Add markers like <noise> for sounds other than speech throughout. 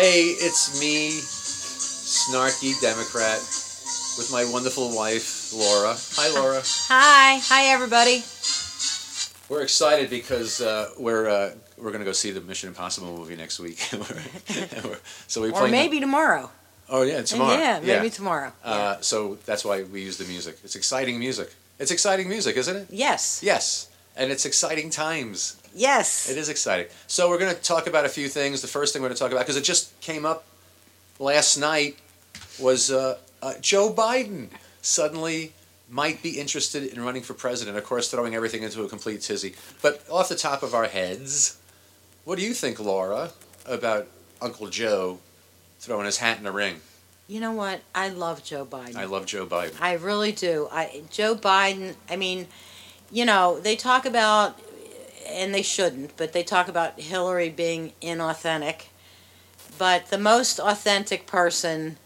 Hey, it's me, snarky Democrat, with my wonderful wife, Laura. Hi, Laura. Hi, hi everybody. We're excited because uh, we're uh, we're gonna go see the Mission Impossible movie next week. <laughs> So we Or maybe tomorrow. Oh yeah, tomorrow. Yeah, maybe tomorrow. Uh, so that's why we use the music. It's exciting music. It's exciting music, isn't it? yes. Yes, and it's exciting times. Yes. It is exciting. So we're going to talk about a few things. The first thing we're going to talk about, because it just came up last night, was uh, uh, Joe Biden suddenly might be interested in running for president. Of course, throwing everything into a complete tizzy. But off the top of our heads, what do you think, Laura, about Uncle Joe throwing his hat in the ring? You know what? I love Joe Biden. I love Joe Biden. I really do. I Joe Biden. I mean, you know, they talk about, and they shouldn't, but they talk about Hillary being inauthentic. But the most authentic person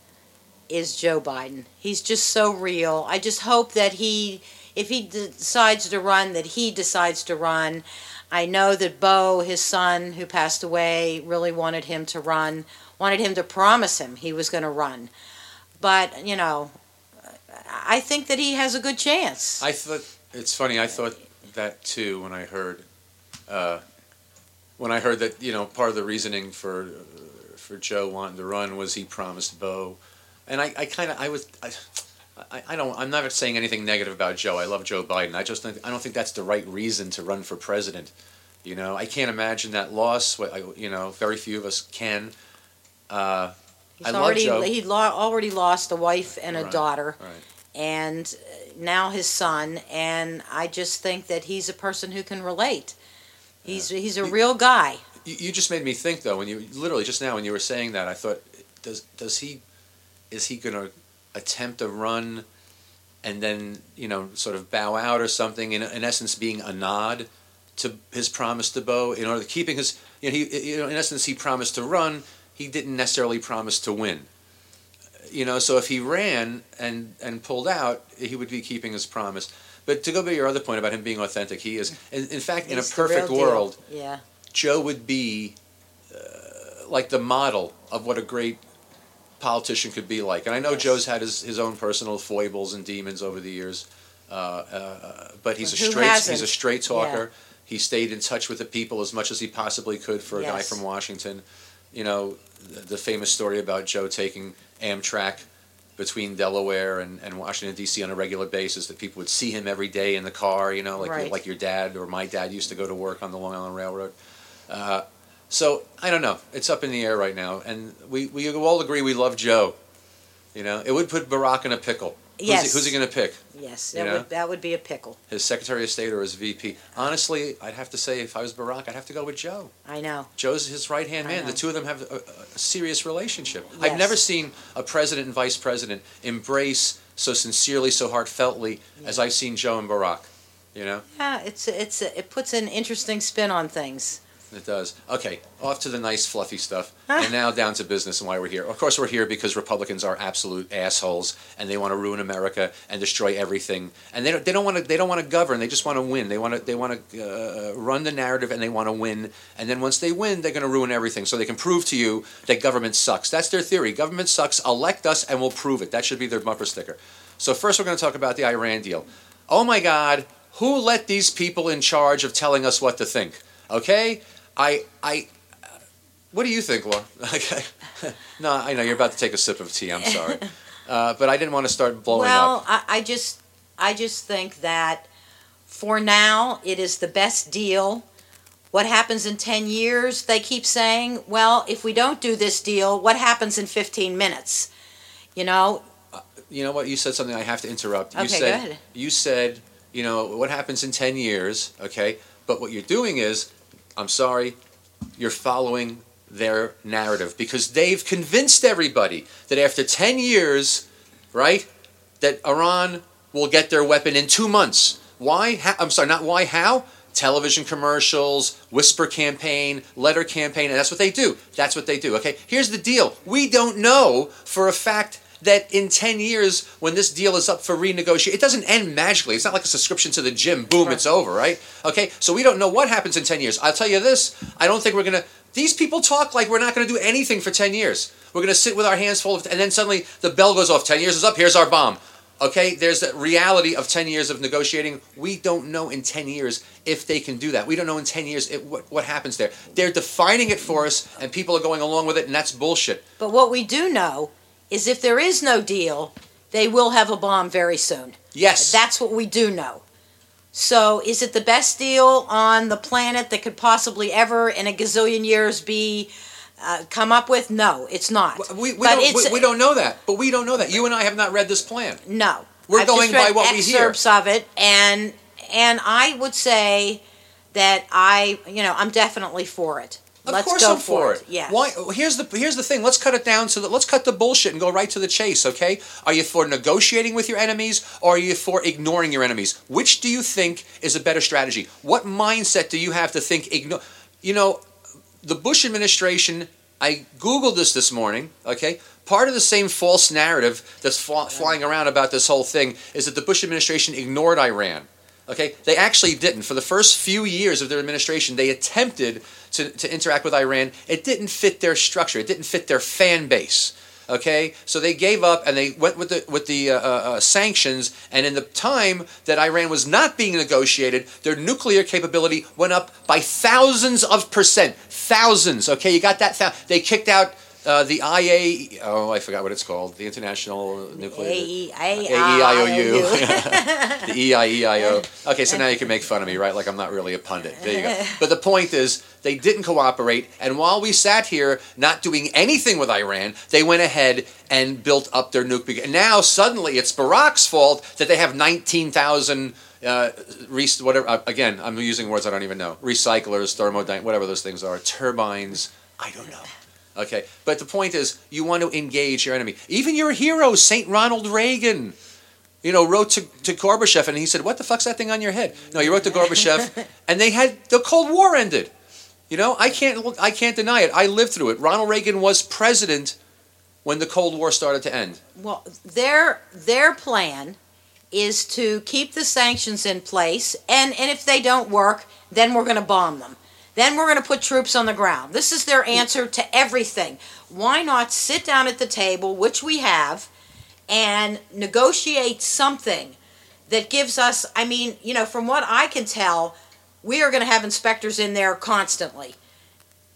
is Joe Biden. He's just so real. I just hope that he, if he decides to run, that he decides to run. I know that Bo, his son, who passed away, really wanted him to run, wanted him to promise him he was going to run. But, you know, I think that he has a good chance. I thought it's funny. I thought that too when I heard, uh, when I heard that you know part of the reasoning for for Joe wanting to run was he promised Bo, and I, I kind of I was I, I, I don't I'm never saying anything negative about Joe. I love Joe Biden. I just think, I don't think that's the right reason to run for president. You know, I can't imagine that loss. You know, very few of us can. Uh, He's I love already Joe. he lo- already lost a wife and a Right, daughter, right. and uh, now his son. And I just think that he's a person who can relate. He's he's a You- real guy. You, you just made me think though when you literally just now when you were saying that I thought does does he is he going to attempt a run and then you know sort of bow out or something in, in essence being a nod to his promise to Bo in order to keeping his you know he you know in essence he promised to run he didn't necessarily promise to win. You know so if he ran and and pulled out he would be keeping his promise but to go back to your other point about him being authentic he is in, in fact in a He's the real perfect world Yeah. Joe would be uh, like the model of what a great politician could be like. And I know Yes. Joe's had his, his own personal foibles and demons over the years, uh, uh, but he's But a straight hasn't? he's a straight talker. He stayed in touch with the people as much as he possibly could for a guy from Washington. You know, the, the famous story about Joe taking Amtrak between Delaware and, and Washington D.C. on a regular basis. That people would see him every day in the car. You know, like Right. like your dad or my dad used to go to work on the Long Island Railroad. Uh, so I don't know. It's up in the air right now, and we, we all agree we love Joe. You know, it would put Barack in a pickle. Who's Yes. he, who's he going to pick? Yes. That would that would be a pickle. His Secretary of State or his VP? Honestly, I'd have to say if I was Barack, I'd have to go with Joe. I know. Joe's his right hand man. The two of them have a, a serious relationship. Yes. I've never seen a president and vice president embrace so sincerely, so heartfeltly as I've seen Joe and Barack. You know, Yeah. It's it's it puts an interesting spin on things. It does. Okay, off to the nice, fluffy stuff, <laughs> and now down to business and why we're here. Of course, we're here because Republicans are absolute assholes, and they want to ruin America and destroy everything. And they don't. They don't want to. They don't want to govern. They just want to win. They want to. They want to uh, run the narrative, and they want to win. And then once they win, they're going to ruin everything, so they can prove to you that government sucks. That's their theory. Government sucks. Elect us, and we'll prove it. That should be their bumper sticker. So first, we're going to talk about the Iran deal. Oh my God, who let these people in charge of telling us what to think? Okay, I I. What do you think, Laura? <laughs> No, I know you're about to take a sip of tea. I'm sorry, <laughs> uh, but I didn't want to start blowing well, up. I, I just I just think that for now it is the best deal. What happens in 10 years? They keep saying, well, if we don't do this deal, what happens in 15 minutes? You know, You know what? You said something. I have to interrupt. You Okay, said go ahead. you said you know what happens in ten years. Okay, but what you're doing is, I'm sorry, you're following their narrative because they've convinced everybody that after ten years, right, that Iran will get their weapon in two months. Why? How, I'm sorry, not why. How? Television commercials, whisper campaign, letter campaign, and that's what they do. That's what they do. Okay. Here's the deal. We don't know for a fact that in 10 years, when this deal is up for renegotiation, it doesn't end magically. It's not like a subscription to the gym, boom, Right. it's over, right? Okay, so we don't know what happens in 10 years. I'll tell you this I don't think we're going to These people talk like we're not going to do anything for 10 years. We're going to sit with our hands full of, and then suddenly the bell goes off. 10 years is up. Here's our bomb. Okay, there's the reality of 10 years of negotiating. We don't know in 10 years if they can do that. We don't know in 10 years it, what, what happens there. They're defining it for us, and people are going along with it, and that's bullshit. But what we do know is if there is no deal, they will have a bomb very soon. Yes. That's what we do know. So, is it the best deal on the planet that could possibly ever, in a gazillion years, be uh, come up with? No, it's not. we, we, but don't, we, we don't know that. But we don't know that. You and I have not read this plan. No, We're I've going by what we hear. excerpts of it, and and I would say that I, you know, I'm definitely for it. Of Let's course go I'm for it. Yes. Why? Here's the here's the thing. Let's cut it down so that Let's cut the bullshit and go right to the chase. Okay? Are you for negotiating with your enemies or are you for ignoring your enemies? Which do you think is a better strategy? What mindset do you have to think ignore? You know, the Bush administration. I googled this this morning. Okay. Part of the same false narrative that's fl- flying around about this whole thing is that the Bush administration ignored Iran. Okay, they actually didn't. For the first few years of their administration, they attempted to, to interact with Iran. It didn't fit their structure. It didn't fit their fan base. Okay, so they gave up and they went with the with the uh, uh, sanctions. And in the time that Iran was not being negotiated, their nuclear capability went up by thousands of percent. Thousands. Okay, you got that? They kicked out. Uh, the IA, oh, I forgot what it's called. The International Nuclear. A-E-I-O-U. <laughs> <laughs> The E E-I-E-I-O. Okay, so now you can make fun of me, right? Like I'm not really a pundit. There you go. <laughs> But the point is, they didn't cooperate, and while we sat here not doing anything with Iran, they went ahead and built up their nuke. And now suddenly it's Barack's fault that they have 19,000. Uh, re- whatever. Uh, again, I'm using words I don't even know. Recyclers, thermodyne, whatever those things are, turbines. I don't know. Okay, but the point is, you want to engage your enemy. Even your hero, Saint Ronald Reagan you know, wrote to, to Gorbachev and he said, What the fuck's that thing on your head? No, he wrote to Gorbachev <laughs> and they had the Cold War ended. You know, I can't I can't deny it. I lived through it. Ronald Reagan was president when the Cold War started to end. Well, their their plan is to keep the sanctions in place, and and if they don't work, then we're going to bomb them. Then we're going to put troops on the ground. This is their answer to everything. Why not sit down at the table, which we have, and negotiate something that gives us? I mean, you know, from what I can tell, we are going to have inspectors in there constantly.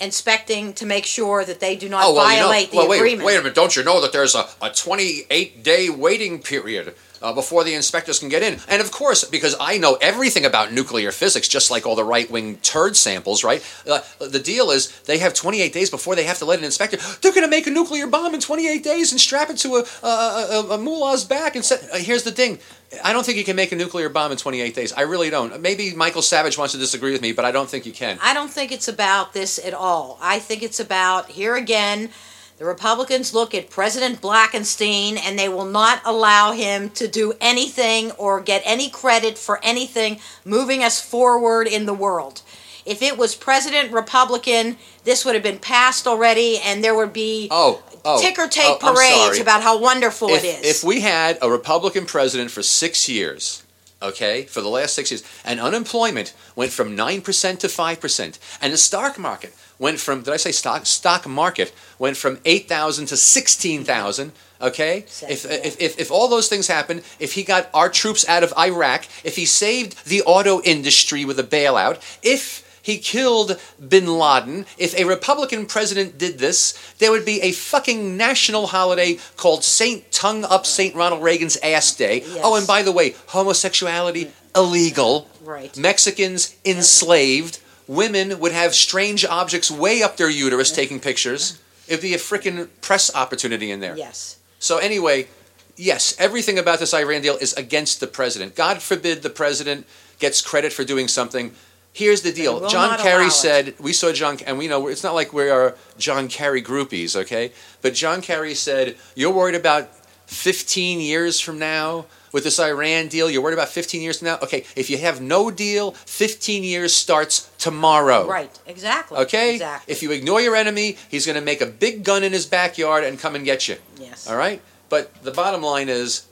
Inspecting to make sure that they do not Oh, well, you know, violate well, the wait, agreement. wait a minute. Don't you know that there's a, a 28 day waiting period uh, before the inspectors can get in? And of course, because I know everything about nuclear physics, just like all the right wing turd samples, right? Uh, the deal is they have 28 days before they have to let an inspector. They're going to make a nuclear bomb in 28 days and strap it to a, a, a, a mullah's back. And set, uh, here's the thing. I don't think you can make a nuclear bomb in 28 days. I really don't. Maybe Michael Savage wants to disagree with me, but I don't think you can. I don't think it's about this at all. I think it's about, here again, the Republicans look at President Blackenstein and they will not allow him to do anything or get any credit for anything moving us forward in the world. If it was President Republican, this would have been passed already and there would be Oh, oh, ticker oh, tape oh, parades about how wonderful if, it is. if we had a Republican president for six years, okay, for the last six years, and unemployment went from 9% to 5%, and the stock market went from, did I say stock? Stock market went from 8,000 to 16,000. Okay, if, if, if, if all those things happened, if he got our troops out of Iraq, if he saved the auto industry with a bailout, if he killed bin Laden. If a Republican president did this, there would be a fucking national holiday called Saint Tongue Up Saint Ronald Reagan's Ass Day. Yes. Oh, and by the way, homosexuality illegal. Right. Mexicans enslaved. Women would have strange objects way up their uterus taking pictures. It'd be a freaking press opportunity in there. yes. So anyway, yes, everything about this Iran deal is against the president. God forbid the president gets credit for doing something. Here's the deal. John Kerry said, we saw John, and we know it's not like we are John Kerry groupies, okay? But John Kerry said, you're worried about 15 years from now with this Iran deal. You're worried about 15 years from now. Okay, if you have no deal, 15 years starts tomorrow. Right. Exactly. Okay? Exactly. If you ignore your enemy, he's going to make a big gun in his backyard and come and get you. yes. All right? But the bottom line is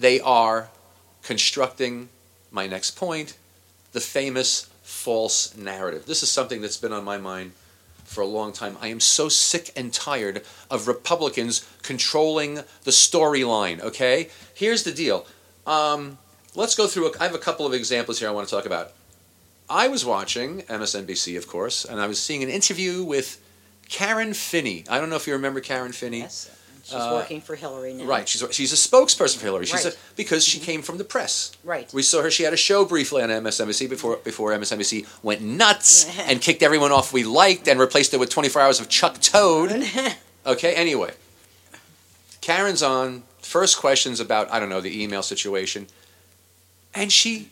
they are constructing my next point the famous false narrative. This is something that's been on my mind for a long time. I am so sick and tired of Republicans controlling the storyline. Okay, here's the deal. Um, let's go through. A, I have a couple of examples here I want to talk about. I was watching MSNBC, of course, and I was seeing an interview with Karen Finney. I don't know if you remember Karen Finney. Yes. She's Uh, working for Hillary now. Right, she's she's a spokesperson for Hillary. She's Right. Mm-hmm. a, because she came from the press. Right. We saw her. She had a show briefly on MSNBC before before MSNBC went nuts <laughs> and kicked everyone off we liked and replaced it with 24 hours of Chuck Toad. <laughs> Okay. Anyway, Karen's on. First questions about I don't know the email situation, and she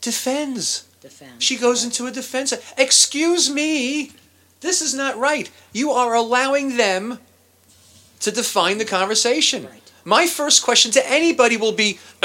defends. Defend. She goes into a defense. Excuse me, this is not right. You are allowing them to define the conversation. Right. My first question to anybody will be <clears throat>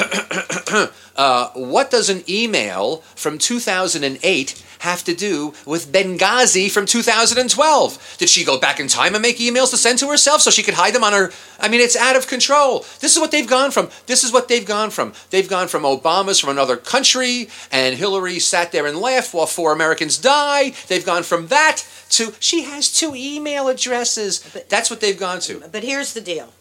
uh, What does an email from 2008 have to do with Benghazi from 2012? Did she go back in time and make emails to send to herself so she could hide them on her? I mean, it's out of control. This is what they've gone from. This is what they've gone from. They've gone from Obama's from another country, and Hillary sat there and laughed while four Americans died. They've gone from that to she has two email addresses. But- That's what they've gone to. But here's the deal.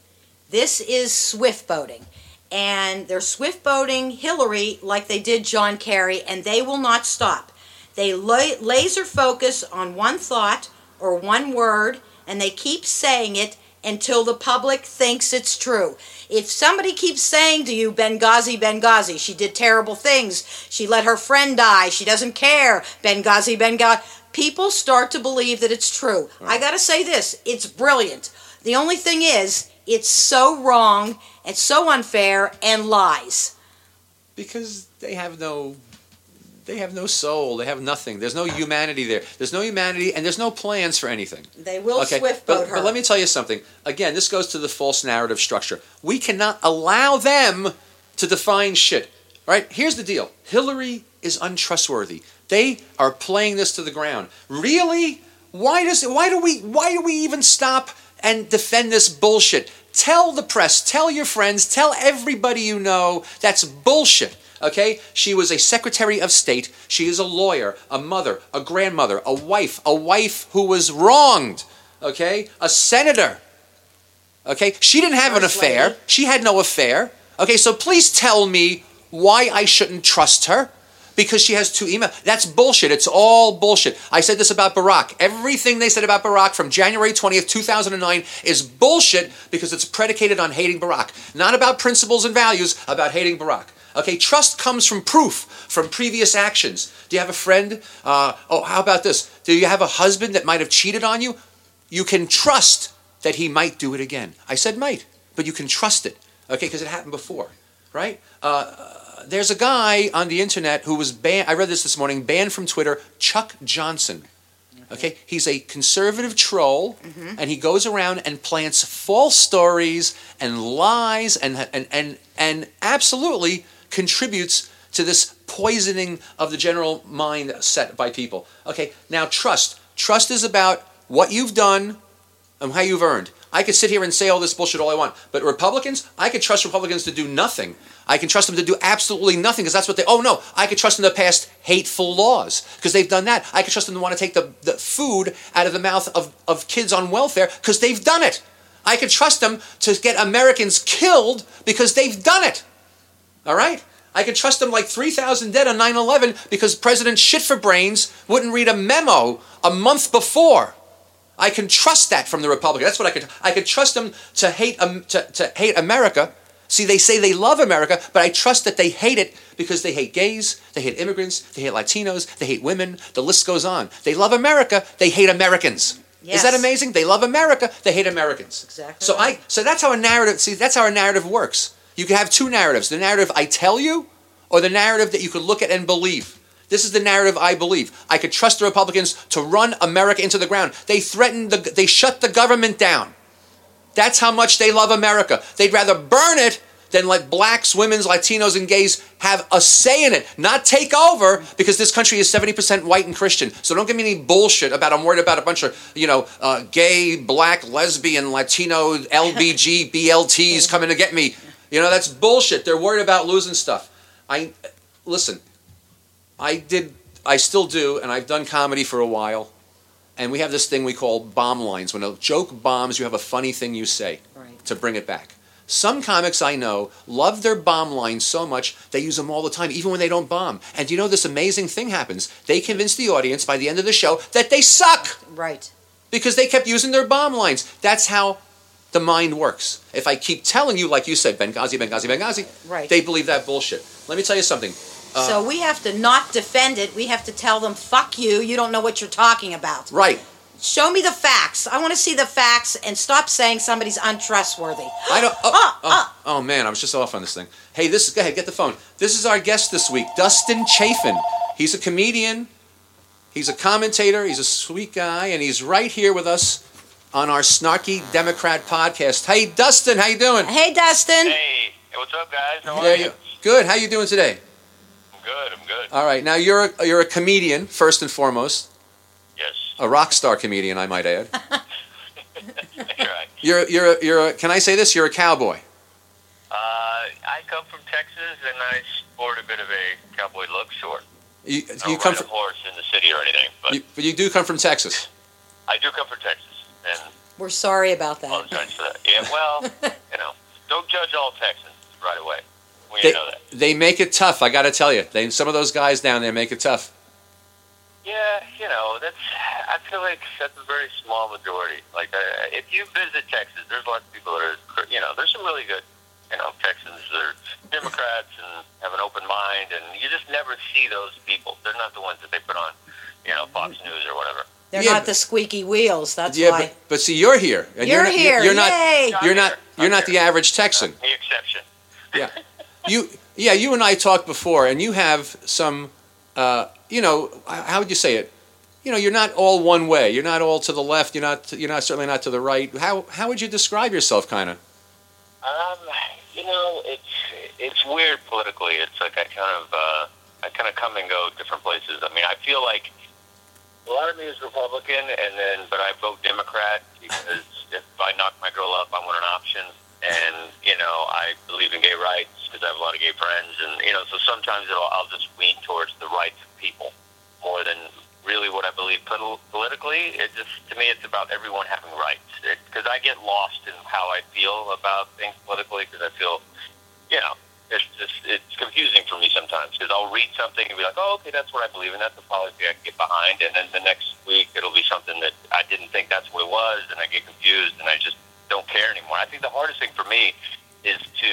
This is swift boating. And they're swift boating Hillary like they did John Kerry, and they will not stop. They laser focus on one thought or one word, and they keep saying it until the public thinks it's true. If somebody keeps saying to you, Benghazi, Benghazi, she did terrible things, she let her friend die, she doesn't care, Benghazi, Benghazi, people start to believe that it's true. I gotta say this it's brilliant. The only thing is, it's so wrong, it's so unfair, and lies. because they have no they have no soul they have nothing. There's no humanity there. There's no humanity and there's no plans for anything. They will okay swift but, her. but let me tell you something. Again this goes to the false narrative structure. We cannot allow them to define shit. Right here's the deal. Hillary is untrustworthy. They are playing this to the ground. Really? Why does why do we why do we even stop and defend this bullshit. Tell the press tell your friends tell everybody you know that's bullshit okay? She was a secretary of state. She is a lawyer a mother a grandmother a wife a wife who was wronged okay? A senator okay? She didn't have an affair. she had no affair okay? So please tell me why i shouldn't trust her because she has two emails. That's bullshit. It's all bullshit. I said this about Barack. Everything they said about Barack from January 20th, 2009 is bullshit because it's predicated on hating Barack. Not about principles and values, about hating Barack. Okay, trust comes from proof, from previous actions. Do you have a friend? Uh, oh, how about this? Do you have a husband that might have cheated on you? You can trust that he might do it again. I said might, but you can trust it. Okay, because it happened before, right? Uh, there's a guy on the internet who was banned. I read this this morning, banned from Twitter. Chuck Johnson. Okay, he's a conservative troll, and he goes around and plants false stories and lies, and and and and absolutely contributes to this poisoning of the general mind set by people. Okay, now trust. Trust is about what you've done and how you've earned. I could sit here and say all this bullshit all I want, but Republicans, I could trust Republicans to do nothing. I can trust them to do absolutely nothing because that's what they. Oh no, I could trust them to pass hateful laws because they've done that. I could trust them to want to take the, the food out of the mouth of, of kids on welfare because they've done it. I could trust them to get Americans killed because they've done it. All right? I could trust them like 3,000 dead on 9 11 because President Shit for Brains wouldn't read a memo a month before. I can trust that from the Republican. That's what I could. I could trust them to hate um, to, to hate America. See, they say they love America, but I trust that they hate it because they hate gays, they hate immigrants, they hate Latinos, they hate women. The list goes on. They love America, they hate Americans. Yes. Is that amazing? They love America, they hate Americans. Exactly So right. I so that's how a narrative see that's how a narrative works. You can have two narratives. The narrative I tell you or the narrative that you could look at and believe. This is the narrative I believe. I could trust the Republicans to run America into the ground. They threatened the they shut the government down. That's how much they love America. They'd rather burn it than let blacks, women's, Latinos, and gays have a say in it, not take over, because this country is 70% white and Christian. So don't give me any bullshit about I'm worried about a bunch of, you know, uh, gay, black, lesbian, Latino, LBG, BLTs coming to get me. You know, that's bullshit. They're worried about losing stuff. I, listen, I did, I still do, and I've done comedy for a while. and we have this thing we call bomb lines. When a joke bombs, you have a funny thing you say Right. to bring it back. Some comics I know love their bomb lines so much they use them all the time, even when they don't bomb. And you know this amazing thing happens? They convince the audience by the end of the show that they suck Right. because they kept using their bomb lines. That's how the mind works. If I keep telling you, like you said, Benghazi, Benghazi, Benghazi, Right. they believe that bullshit. Let me tell you something. Uh, so we have to not defend it. We have to tell them, "Fuck you! You don't know what you're talking about." Right. Show me the facts. I want to see the facts and stop saying somebody's untrustworthy. I don't. <gasps> Oh, Ah, oh, ah. oh, man, I was just off on this thing. Hey, this. Is. Go ahead, get the phone. This is our guest this week, Dustin Chafin. He's a comedian. He's a commentator. He's a sweet guy, and he's right here with us on our Snarky Democrat podcast. Hey, Dustin, how you doing? Hey, Dustin. Hey, what's up, guys? How are There you? you- Good. How you doing today? I'm good. I'm good. All right. Now you're a, you're a comedian first and foremost, yes. a rock star comedian, I might add. <laughs> <laughs> Right. You're you're a, you're a, can I say this? You're a cowboy. Uh, I come from Texas, and I sport a bit of a cowboy look. Short. You I you don't come ride from a horse in the city or anything, but you, but you do come from Texas. I do come from Texas, and We're sorry about that. apologize for that. Yeah, well, <laughs> you know, don't judge all Texans right away. We They, know that. they make it tough. I got to tell you, they some of those guys down there make it tough. Yeah, you know, that's. I feel like that's a very small majority. Like, uh, if you visit Texas, there's lots of people that are, you know, there's some really good, you know, Texans that are Democrats and have an open mind, and you just never see those people. They're not the ones that they put on, you know, Fox News or whatever. They're Yeah, not the squeaky wheels. That's yeah, why. but, but see, you're here. And You're not, here, You're not. yay. You're I'm not. You're not the average Texan. The exception. Yeah. <laughs> You. Yeah. You and I talked before, and you have some. Uh, you know, how would you say it? You know, you're not all one way. You're not all to the left. You're not. You're not certainly not to the right. How How would you describe yourself, kind of? Um, you know, it's it's weird politically. It's like I kind of uh, I kind of come and go different places. I mean, I feel like a lot of me is Republican, and then but I vote Democrat because if I knock my girl up, I want an option, and you know I believe in gay rights because I have a lot of gay friends, and you know so sometimes I'll just lean towards the rights of people more than really what I believe pol- politically. It just to me, it's about everyone having rights. Because I get lost in how I feel about things politically. Because I feel, you know, it's just it's confusing for me sometimes. Because I'll read something and be like, oh, okay, that's what I believe, and that's a policy I can get behind. And then the next week it'll be something that I didn't think that's what it was, and I get confused, and I just don't care anymore. I think the hardest thing for me is to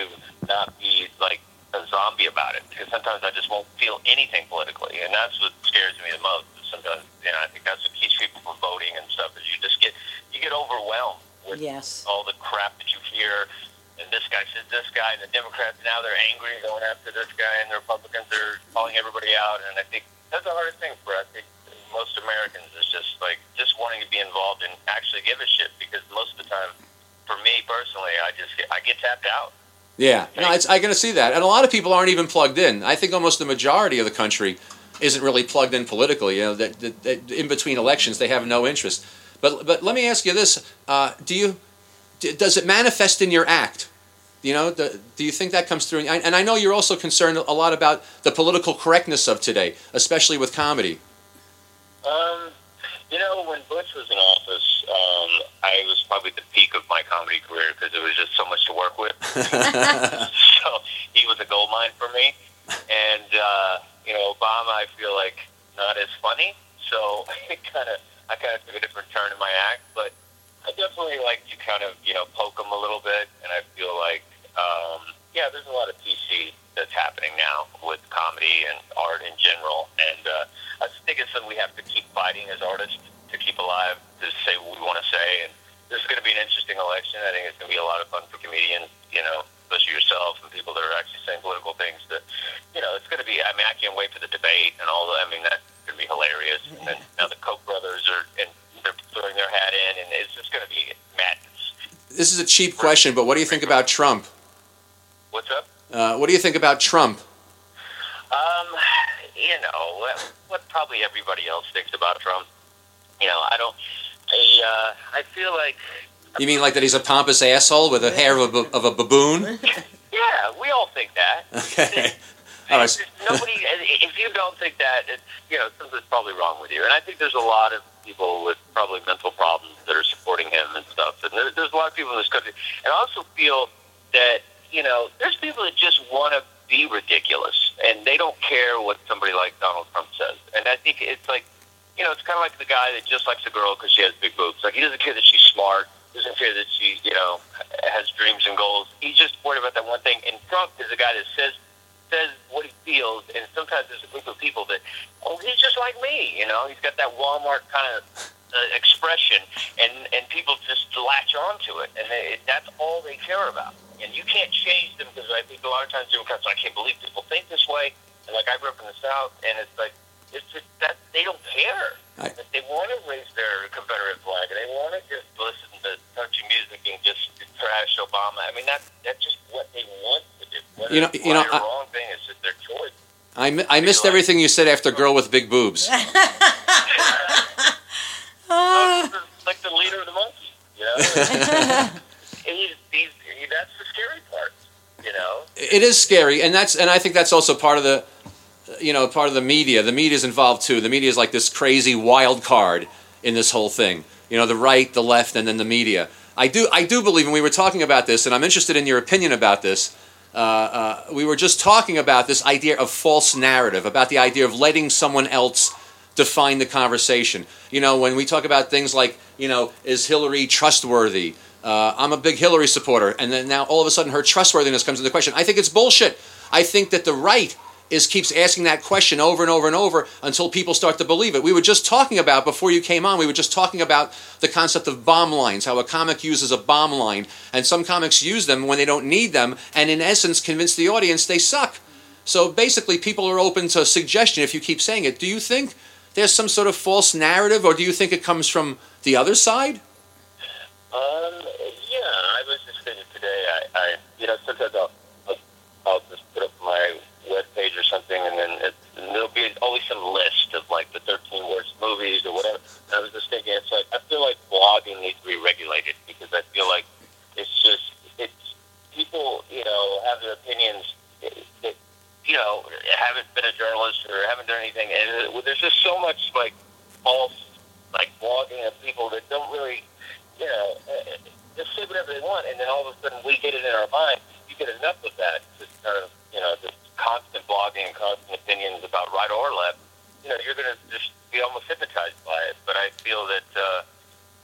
not be like a zombie about it because sometimes I just won't feel anything politically, and that's what scares me the most. Sometimes, you know, I think that's what keeps people from voting and stuff. Is you just get you get overwhelmed with Yes. all the crap that you hear. And this guy says this guy, and the Democrats now they're angry, going after this guy, and the Republicans are calling everybody out. And I think that's the hardest thing for I think most Americans is just like just wanting to be involved and actually give a shit because most of the time, for me personally, I just get, I get tapped out. Yeah, no, going to see that, and a lot of people aren't even plugged in. I think almost the majority of the country isn't really plugged in politically. You know, that, that, that in between elections they have no interest. But but let me ask you this: uh, Do you does it manifest in your act? You know, the, do you think that comes through? And I, and I know you're also concerned a lot about the political correctness of today, especially with comedy. Um, you know, when Bush was in office, um, I was probably at the peak of my comedy career because there was just so much to work with. <laughs> <laughs> so he was a gold mine for me. And uh, you know, Obama, I feel like not as funny. So it kind of, I kind of took a different turn in my act. But I definitely like to kind of, you know, poke him a little bit. And I feel like, um, yeah, there's a lot of PC that's happening now with comedy and art in general. And uh, I think it's something we have to keep fighting as artists to keep alive, to say what we want to say. And this is going to be an interesting election. I think it's going to be a lot of fun for comedians, you know, especially yourself and people that are actually saying political things. That, you know, it's going to be. I mean, I can't wait for the debate and all the. I mean, that's going to be hilarious. And then now the Koch brothers are and they're throwing their hat in, and it's just going to be madness. This is a cheap question, but what do you think about Trump? What's up? Uh, what do you think about Trump? Um, you know what, what probably everybody else thinks about Trump. You know, I don't. I uh, I feel like You mean like that he's a pompous asshole with a hair of a, of a baboon? <laughs> yeah, we all think that. Okay. <laughs> All right. Nobody. If you don't think that, it's you know something's probably wrong with you. And I think there's a lot of people with probably mental problems that are supporting him and stuff. And there, there's a lot of people in this country. And I also feel that you know there's people that just want to be ridiculous and they don't care what somebody like Donald Trump says. And I think it's like you know it's kind of like the guy that just likes a girl because she has big boobs. Like he doesn't care that she's smart. Doesn't care that she, you know, has dreams and goals. He's just worried about that one thing. And Trump is a guy that says says what he feels, and sometimes there's a group of people that, oh, he's just like me, you know. He's got that Walmart kind of uh, expression, and and people just latch onto it, and they, that's all they care about. And you can't change them because I think a lot of times Democrats, I can't believe people think this way. And like I grew up in the South, and it's like it's just that they don't care. I- they want to raise their Confederate flag, and they want to just listen to country music and just trash Obama. I mean, that's that's just what they want to do. Whether You know- you know, I- wrong thing, it's just their choice. I, mi- I missed everything you said after girl with big boobs. <laughs> Like the leader of the monkeys, you know. <laughs> he's, he's, he, that's the scary part, you know. it is scary, and that's and I think that's also part of the, you know, part of the media. The media is involved too. The media is like this crazy wild card in this whole thing. You know, the right, the left, and then the media. I do I do believe, and we were talking about this, and I'm interested in your opinion about this. Uh, uh, we were just talking about this idea of false narrative, about the idea of letting someone else define the conversation. You know, when we talk about things like, you know, is Hillary trustworthy? Uh, I'm a big Hillary supporter, and then now all of a sudden her trustworthiness comes into question. I think it's bullshit. I think that the right is keeps asking that question over and over and over until people start to believe it. We were just talking about before you came on. We were just talking about the concept of bomb lines, how a comic uses a bomb line, and some comics use them when they don't need them, and in essence convince the audience they suck. So basically, people are open to suggestion if you keep saying it. Do you think there's some sort of false narrative, or do you think it comes from the other side? Um, yeah, I was just thinking today. I, I you know, sometimes I'll, just put up my web page or something, and then it, and there'll be always some list of like the 13 worst movies or whatever. And I was just thinking, it's like I feel like blogging needs to be regulated because I feel like it's just it's people, you know, have their opinions that you know haven't been a journalist or haven't done anything, and uh, there's just so much like false like blogging of people that don't really you know, uh, just say whatever they want, and then all of a sudden we get it in our mind. You get enough of that, just kind of, you know, just constant blogging and constant opinions about right or left. You know, you're going to just be almost hypnotized by it. But I feel that, uh,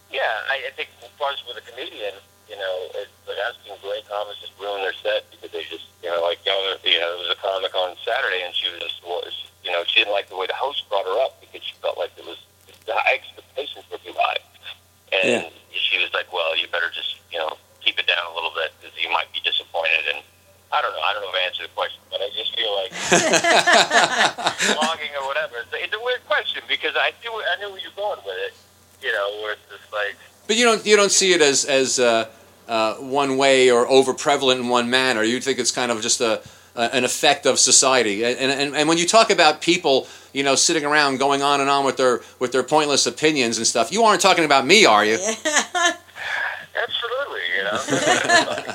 yeah, I, I think as far as with a comedian, you know, it's like I've seen great comics just ruin their set because they just, you know, like young, you know, there was a comic on Saturday, and she was just, was, you know, she didn't like the way the host brought her up because she felt like it was the high expectations were too high. And she was like, "Well, you better just you know keep it down a little bit because you might be disappointed." And I don't know. I don't know if I answered the question, but I just feel like blogging or whatever. It's, it's a weird question because I do I knew where you're going with it. You know, where it's just like But you don't you don't see it as as uh, uh, one way or over prevalent in one manner. You think it's kind of just a, a an effect of society. And, and and when you talk about people, you know, sitting around going on and on with their with their pointless opinions and stuff, you aren't talking about me, are you? <laughs> absolutely. You know, <laughs>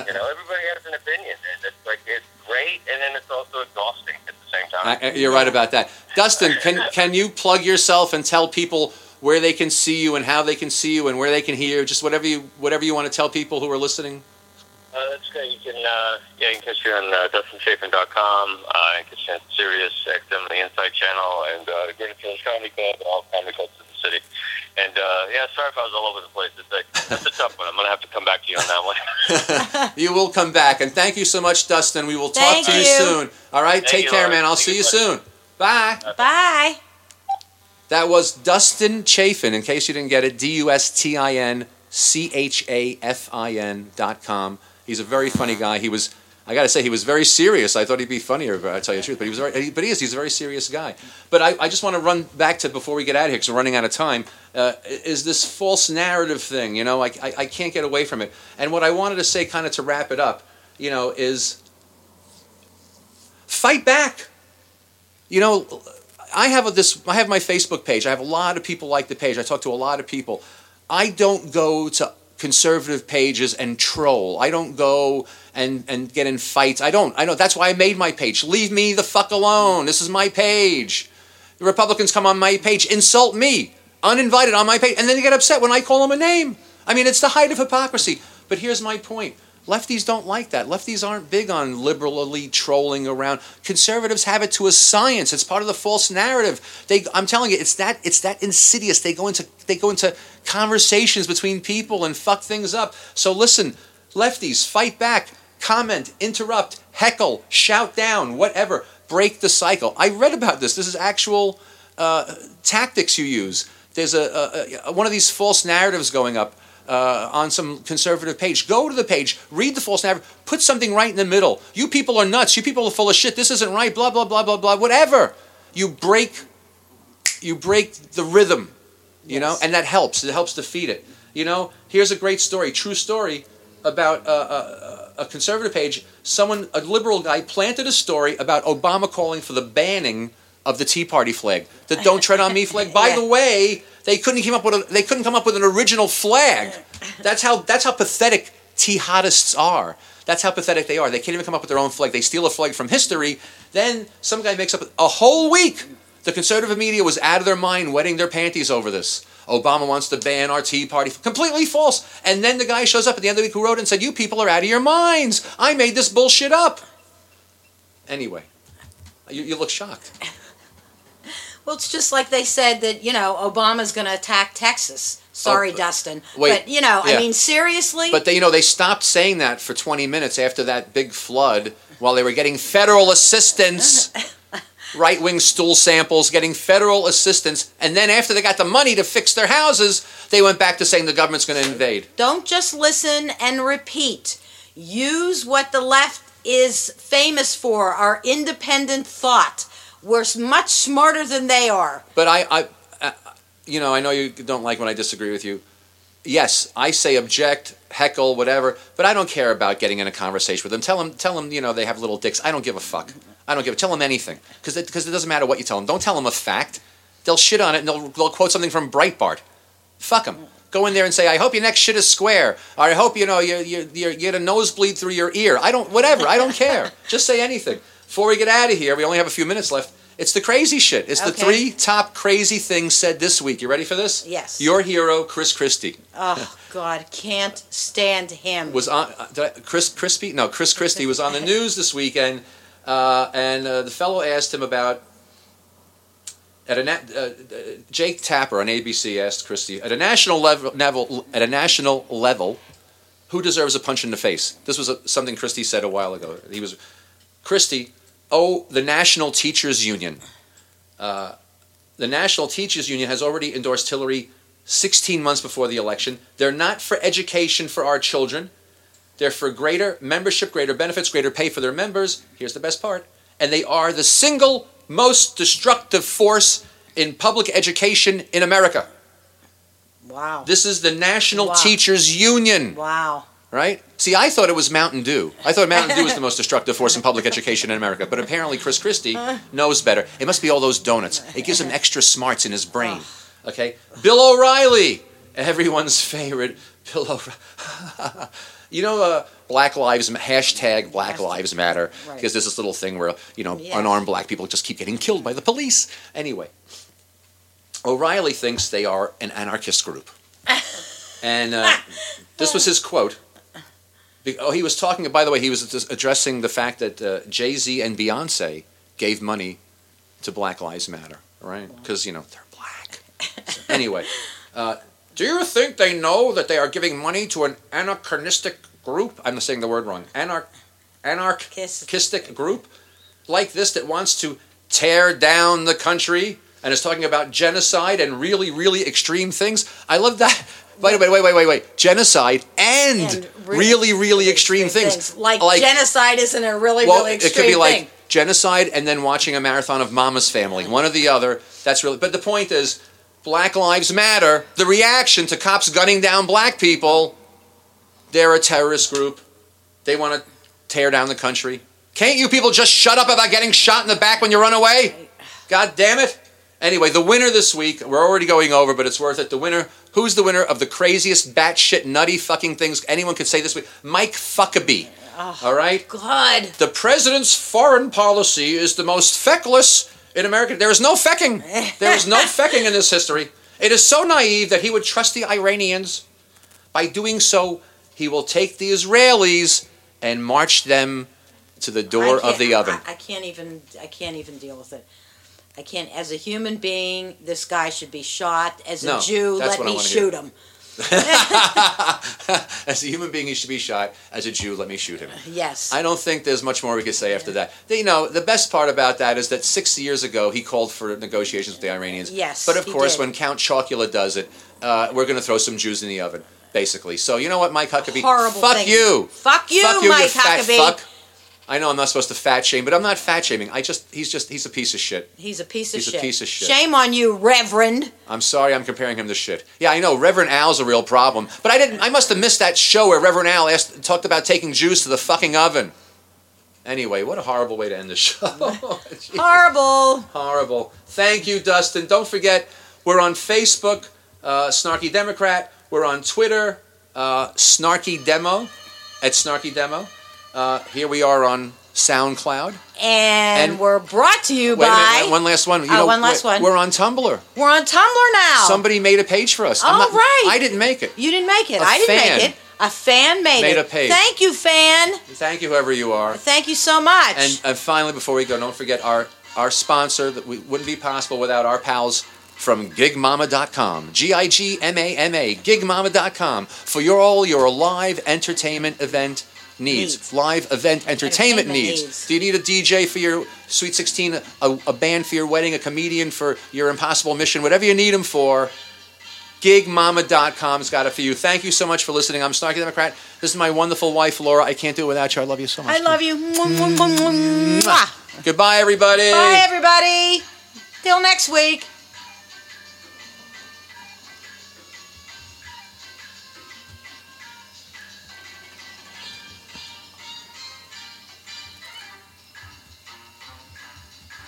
I, you're right about that. Dustin, can can you plug yourself and tell people where they can see you and how they can see you and where they can hear? Just whatever you whatever you want to tell people who are listening. Uh, that's great. You can, uh, yeah, you can catch you on uh, DustinChafin.com. Uh, you can catch you on the Inside Channel, and uh, Fields Comedy Club, all comedy clubs in the city. And uh, yeah, sorry if I was all over the place. It's like, that's a tough one. I'm gonna have to come back to you on that one. <laughs> you will come back, and thank you so much, Dustin. We will talk Thank to you, you. soon. All right, Thank take you, care, Laura. man. I'll Thank see you, you soon. Bye. Bye. That was Dustin Chafin. In case you didn't get it, D U S T I N C H A F I N dot com. He's a very funny guy. He was, I got to say, he was very serious. I thought he'd be funnier, but I tell you the truth. But he was very, but he is. He's a very serious guy. But I, I just want to run back to before we get out of here because we're running out of time. Uh, is this false narrative thing? You know, I, I, I can't get away from it. And what I wanted to say, kind of to wrap it up, you know, is fight back. You know, I have a, this. I have my Facebook page. I have a lot of people like the page. I talk to a lot of people. I don't go to conservative pages and troll. I don't go and and get in fights. I don't. I don't. That's why I made my page. Leave me the fuck alone. This is my page. The Republicans come on my page, insult me. Uninvited on my page, and then they get upset when I call them a name. I mean, it's the height of hypocrisy. But here's my point. Lefties don't like that. Lefties aren't big on liberally trolling around. Conservatives have it to a science. It's part of the false narrative. They, I'm telling you, it's that it's that insidious. They go into they go into conversations between people and fuck things up. So listen, lefties, fight back, comment, interrupt, heckle, shout down, whatever. Break the cycle. I read about this. This is actual uh, tactics you use. There's a, a, a one of these false narratives going up uh, on some conservative page. Go to the page, read the false narrative, put something right in the middle. You people are nuts. You people are full of shit. This isn't right. Blah blah blah blah blah. Whatever. You break, you break the rhythm, you know, and that helps. It helps defeat it. You know, here's a great story, true story about uh, a, a conservative page. Someone, a liberal guy, planted a story about Obama calling for the banning of the Tea Party flag, the <laughs> "Don't Tread on Me" flag. By Yeah. the way, they couldn't come up with a, they couldn't come up with an original flag. That's how that's how pathetic jihadists are. That's how pathetic they are. They can't even come up with their own flag. They steal a flag from history. Then some guy makes up a whole week. The conservative media was out of their mind, wetting their panties over this. Obama wants to ban our Tea Party. Completely false. And then the guy shows up at the end of the week who wrote and said, "You people are out of your minds. I made this bullshit up." Anyway, you, you look shocked. Well, it's just like they said that you know Obama's going to attack Texas. Sorry, Oh, uh, Dustin. wait, but you know, yeah. I mean, seriously. But they, you know, they stopped saying that for 20 minutes after that big flood, while they were getting federal assistance, <laughs> right-wing stool samples, getting federal assistance, and then after they got the money to fix their houses, they went back to saying the government's going to invade. Don't just listen and repeat. Use what the left is famous for: our independent thought. We're much smarter than they are. But I, I, I, you know, I know you don't like when I disagree with you. Yes, I say object, heckle, whatever, but I don't care about getting in a conversation with them. Tell them, tell them, you know, they have little dicks. I don't give a fuck. I don't give. A Tell them anything because it, 'cause it doesn't matter what you tell them. Don't tell them a fact. They'll shit on it and they'll, they'll quote something from Breitbart. Fuck them. Go in there and say, I hope your next shit is square. Or I hope you know you you you get a nosebleed through your ear. I don't whatever. I don't care. Just say anything. Before we get out of here, we only have a few minutes left. It's the crazy shit. It's the Okay. three top crazy things said this week. You ready for this? Yes. Your hero, Chris Christie, Oh God, can't stand him. was on. Uh, did I, Chris Crispy? No, Chris Christie was on the news this weekend, uh, and uh, the fellow asked him about. At a na- uh, uh, Jake Tapper on ABC asked Christie at a national level, level at a national level, who deserves a punch in the face? This was a, something Christie said a while ago. He was Christie. Oh, the National Teachers Union. Uh, the National Teachers Union has already endorsed Hillary 16 months before the election. They're not for education for our children. They're for greater membership, greater benefits, greater pay for their members. Here's the best part. And they are the single most destructive force in public education in America. wow. This is the National Wow. Teachers Union, wow. Right? See, I thought it was Mountain Dew. I thought Mountain Dew was the most destructive force in public education in America. But apparently, Chris Christie knows better. It must be all those donuts. It gives him extra smarts in his brain. Okay? Bill O'Reilly, everyone's favorite. Bill O'Reilly. <laughs> you know, uh, Black Lives hashtag Black Lives Matter Right. because there's this little thing where you know Yes. unarmed black people just keep getting killed by the police. Anyway, O'Reilly thinks they are an anarchist group, <laughs> and uh, this was his quote. Oh, he was talking. By the way, he was addressing the fact that uh, Jay Z and Beyonce gave money to Black Lives Matter, right? Because you know they're black. So, <laughs> anyway, uh, do you think they know that they are giving money to an anachronistic group? I'm saying the word wrong. Anarch, anarchistic group like this that wants to tear down the country and is talking about genocide and really, really extreme things. I love that. Wait, wait, wait, wait, wait, wait. Genocide and, And really, really extreme, things. Like, genocide isn't a really, well, really extreme thing. it could be like thing. genocide and then watching a marathon of Mama's Family. One or the other. That's really. But the point is, Black Lives Matter. The reaction to cops gunning down black people. They're a terrorist group. They want to tear down the country. Can't you people just shut up about getting shot in the back when you run away? God damn it. Anyway, the winner this week, we're already going over, but it's worth it. The winner, who's the winner of the craziest batshit nutty fucking things anyone could say this week? Mike Fuckabee. Ah, All right? God. The president's foreign policy is the most feckless in America. There is no fecking. <laughs> There is no fecking in this history. It is so naive that he would trust the Iranians. By doing so, he will take the Israelis and march them to the door of the oven. I, I can't even. I can't even deal with it. I can't. As a human being, this guy should be shot. As a No, Jew, let me shoot him. <laughs> As a human being, he should be shot. As a Jew, let me shoot him. Yes. I don't think there's much more we could say after that. You know, the best part about that is that six years ago he called for negotiations with the Iranians. Yes, But of course, did. when Count Chocula does it, uh, we're going to throw some Jews in the oven, basically. So you know what, Mike Huckabee? Horrible Fuck thing. you. Fuck you, Fuck you, Mike you Huckabee. fuck. I know I'm not supposed to fat shame, but I'm not fat shaming. I just he's just he's a piece of shit. He's a piece of shit. He's a piece of shit. Shame on you, Reverend. I'm sorry I'm comparing him to shit. Yeah, I know Reverend Al's a real problem, but I didn't. I must have missed that show where Reverend Al asked, talked about taking Jews to the fucking oven. Anyway, what a horrible way to end the show. <laughs> Jeez. Horrible. Horrible. Thank you, Dustin. Don't forget, we're on Facebook, uh, Snarky Democrat. We're on Twitter, uh, Snarky Demo, at Snarky Demo. Uh, here we are on SoundCloud. And, And- we're brought to you by. minute, one last one. You Oh, know, one last we're- one. We're on Tumblr. we're on Tumblr now. Somebody made a page for us. Oh, I'm not- right. I didn't make it. You didn't make it. A I didn't make it. A fan made, made it. a page. Thank you, fan. Thank you, whoever you are. Thank you so much. And, and finally, before we go, don't forget our, our sponsor that we wouldn't be possible without our pals from gigmama.com. G I G M A M A, gigmama.com for your all your live entertainment event needs. Needs. Live event entertainment, Entertainment needs. needs. Do you need a DJ for your Sweet 16, a, a band for your wedding, a comedian for your impossible mission, whatever you need them for? Gigmama.com's got it for you. Thank you so much for listening. I'm Snarky Democrat. This is my wonderful wife, Laura. I can't do it without you. I love you so much. I love you. Mwah, mwah, mwah, mwah. Goodbye, everybody. Bye, everybody. Till next week.